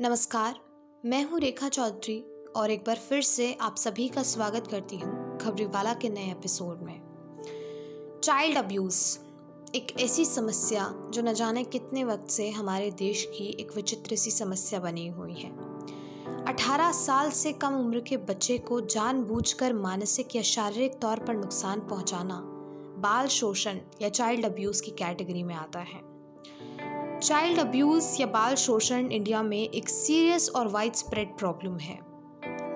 नमस्कार, मैं हूँ रेखा चौधरी और एक बार फिर से आप सभी का स्वागत करती हूँ खबरीवाला के नए एपिसोड में। चाइल्ड अब्यूज़ एक ऐसी समस्या जो न जाने कितने वक्त से हमारे देश की एक विचित्र सी समस्या बनी हुई है। 18 साल से कम उम्र के बच्चे को जानबूझकर मानसिक या शारीरिक तौर पर नुकसान पहुंचाना बाल शोषण या चाइल्ड अब्यूज़ की कैटेगरी में आता है। चाइल्ड अब्यूज़ या बाल शोषण इंडिया में एक सीरियस और वाइड स्प्रेड प्रॉब्लम है।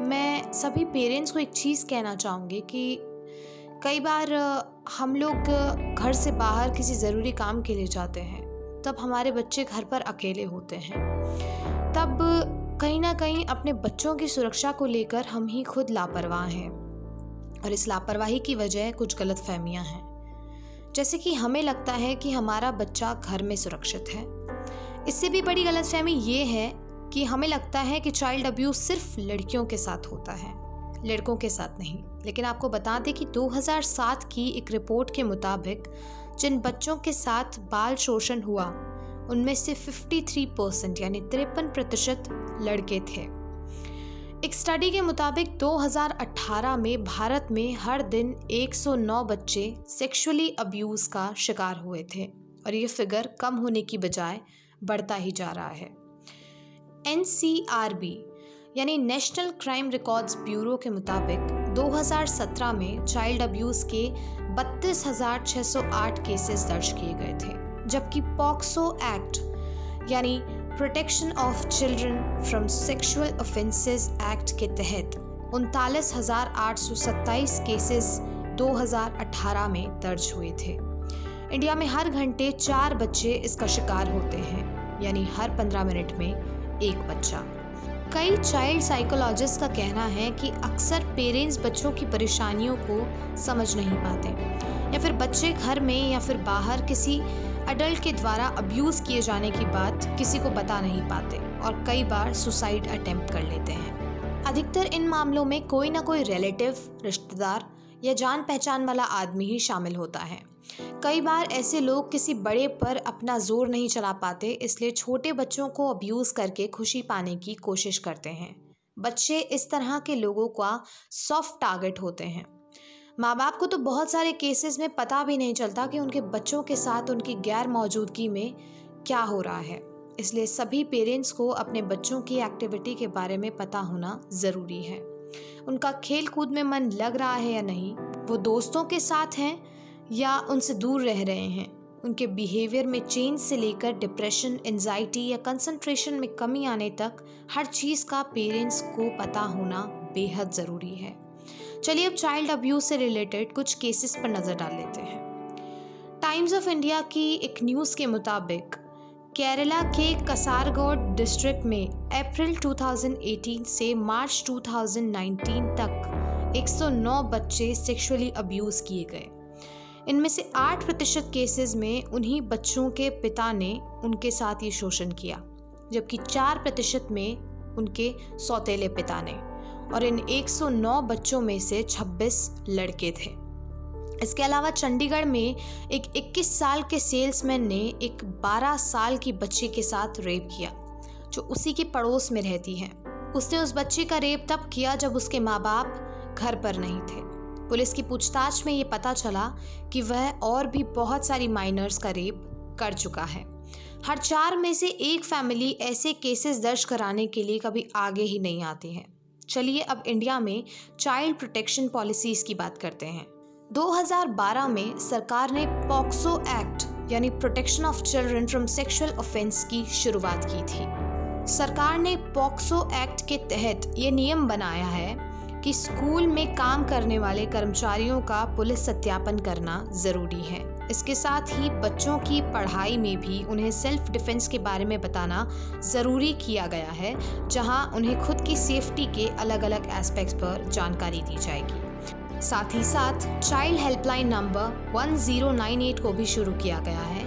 मैं सभी पेरेंट्स को एक चीज़ कहना चाहूँगी कि कई बार हम लोग घर से बाहर किसी ज़रूरी काम के लिए जाते हैं, तब हमारे बच्चे घर पर अकेले होते हैं। तब कहीं ना कहीं अपने बच्चों की सुरक्षा को लेकर हम ही खुद लापरवाह हैं। और इस लापरवाही की वजह कुछ गलत फहमियाँ हैं। जैसे कि हमें लगता है कि हमारा बच्चा घर में सुरक्षित है। इससे भी बड़ी गलतफहमी ये है कि हमें लगता है कि चाइल्ड अब्यूज़ सिर्फ़ लड़कियों के साथ होता है, लड़कों के साथ नहीं। लेकिन आपको बता दें कि 2007 की एक रिपोर्ट के मुताबिक जिन बच्चों के साथ बाल शोषण हुआ, उनमें से 53 परसेंट यानी तिरपन प्रतिशत लड़के थे। एक स्टडी के मुताबिक 2018 में भारत में हर दिन 109 बच्चे सेक्सुअली अब्यूज़ का शिकार हुए थे और ये फिगर कम होने की बजाय बढ़ता ही जा रहा है। एनसीआरबी यानी नेशनल क्राइम रिकॉर्ड्स ब्यूरो के मुताबिक 2017 में चाइल्ड अब्यूज़ के 32,608 केसेस दर्ज किए गए थे जबकि पॉक्सो एक्ट यानी protection of children from sexual offences act के तहत उनतालीस हज़ार आठ सौ सत्ताईस केसेस 2018 में दर्ज हुए थे। इंडिया में हर घंटे चार बच्चे इसका शिकार होते हैं, यानी हर पंद्रह मिनट में एक बच्चा। कई चाइल्ड साइकोलॉजिस्ट का कहना है कि अक्सर पेरेंट्स बच्चों की परेशानियों को समझ नहीं पाते, या फिर बच्चे घर में या फिर बाहर किसी अडल्ट के द्वारा अब्यूज़ किए जाने की बात किसी को बता नहीं पाते और कई बार सुसाइड अटेम्प्ट कर लेते हैं। अधिकतर इन मामलों में कोई ना कोई रिलेटिव रिश्तेदार या जान पहचान वाला आदमी ही शामिल होता है। कई बार ऐसे लोग किसी बड़े पर अपना ज़ोर नहीं चला पाते, इसलिए छोटे बच्चों को अब्यूज़ करके खुशी पाने की कोशिश करते हैं। बच्चे इस तरह के लोगों का सॉफ्ट टारगेट होते हैं। माँ बाप को तो बहुत सारे केसेस में पता भी नहीं चलता कि उनके बच्चों के साथ उनकी गैर मौजूदगी में क्या हो रहा है। इसलिए सभी पेरेंट्स को अपने बच्चों की एक्टिविटी के बारे में पता होना ज़रूरी है। उनका खेल कूद में मन लग रहा है या नहीं, वो दोस्तों के साथ हैं या उनसे दूर रह रहे हैं? उनके बिहेवियर में चेंज से लेकर डिप्रेशन एनजाइटी या कंसंट्रेशन में कमी आने तक हर चीज़ का पेरेंट्स को पता होना बेहद ज़रूरी है। चलिए अब चाइल्ड अब्यूज़ से रिलेटेड कुछ केसेस पर नज़र डाल लेते हैं। टाइम्स ऑफ़ इंडिया की एक न्यूज़ के मुताबिक केरला के कसारगोड डिस्ट्रिक्ट में अप्रैल 2018 से मार्च 2019 तक 109 बच्चे सेक्सुअली अब्यूज़ किए गए। इनमें से 8 प्रतिशत केसेस में उन्हीं बच्चों के पिता ने उनके साथ ये शोषण किया, जबकि 4 प्रतिशत में उनके सौतेले पिता ने। और इन 109 बच्चों में से 26 लड़के थे। इसके अलावा चंडीगढ़ में एक 21 साल के सेल्समैन ने एक 12 साल की बच्ची के साथ रेप किया, जो उसी के पड़ोस में रहती है। उसने उस बच्ची का रेप तब किया जब उसके माँ बाप घर पर नहीं थे। पुलिस की पूछताछ में ये पता चला कि वह और भी बहुत सारी माइनर्स का रेप कर चुका है। हर चार में से एक फैमिली ऐसे केसेस दर्ज कराने के लिए कभी आगे ही नहीं आती है। चलिए अब इंडिया में चाइल्ड प्रोटेक्शन पॉलिसीज़ की बात करते हैं। 2012 में सरकार ने पॉक्सो एक्ट, यानी protection of children from sexual offence की शुरुआत की थी। सरकार ने पॉक्सो एक्ट के तहत ये नियम बनाया है कि स्कूल में काम करने वाले कर्मचारियों का पुलिस सत्यापन करना ज़रूरी है। इसके साथ ही बच्चों की पढ़ाई में भी उन्हें सेल्फ डिफेंस के बारे में बताना ज़रूरी किया गया है, जहाँ उन्हें खुद की सेफ्टी के अलग अलग एस्पेक्ट्स पर जानकारी दी जाएगी। साथ ही साथ चाइल्ड हेल्पलाइन नंबर 1098 को भी शुरू किया गया है।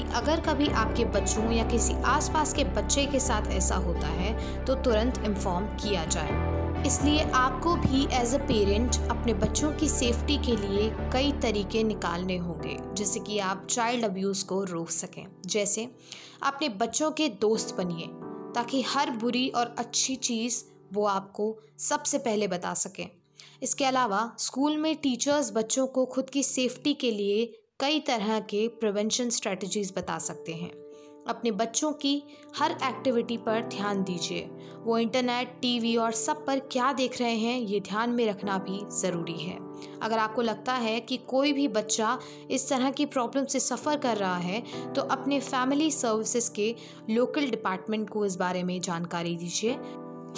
कि अगर कभी आपके बच्चों या किसी आसपास के बच्चे के साथ ऐसा होता है तो तुरंत इन्फॉर्म किया जाए। इसलिए आपको भी एज अ पेरेंट अपने बच्चों की सेफ्टी के लिए कई तरीके निकालने होंगे, जैसे कि आप चाइल्ड अब्यूज़ को रोक सकें। जैसे, अपने बच्चों के दोस्त बनिए, ताकि हर बुरी और अच्छी चीज़ वो आपको सबसे पहले बता सकें। इसके अलावा स्कूल में टीचर्स बच्चों को खुद की सेफ्टी के लिए कई तरह के प्रिवेंशन स्ट्रेटजीज बता सकते हैं। अपने बच्चों की हर एक्टिविटी पर ध्यान दीजिए। वो इंटरनेट टीवी और सब पर क्या देख रहे हैं, ये ध्यान में रखना भी ज़रूरी है। अगर आपको लगता है कि कोई भी बच्चा इस तरह की प्रॉब्लम से सफ़र कर रहा है तो अपने फैमिली सर्विसेज़ के लोकल डिपार्टमेंट को इस बारे में जानकारी दीजिए।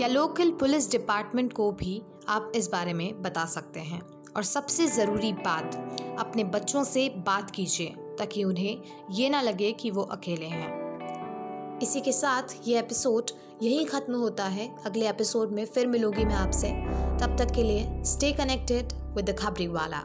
या लोकल पुलिस डिपार्टमेंट को भी आप इस बारे में बता सकते हैं। और सबसे ज़रूरी बात, अपने बच्चों से बात कीजिए, ताकि उन्हें ये ना लगे कि वो अकेले हैं। इसी के साथ ये एपिसोड यहीं ख़त्म होता है। अगले एपिसोड में फिर मिलूँगी मैं आपसे। तब तक के लिए स्टे कनेक्टेड विद द खबरी वाला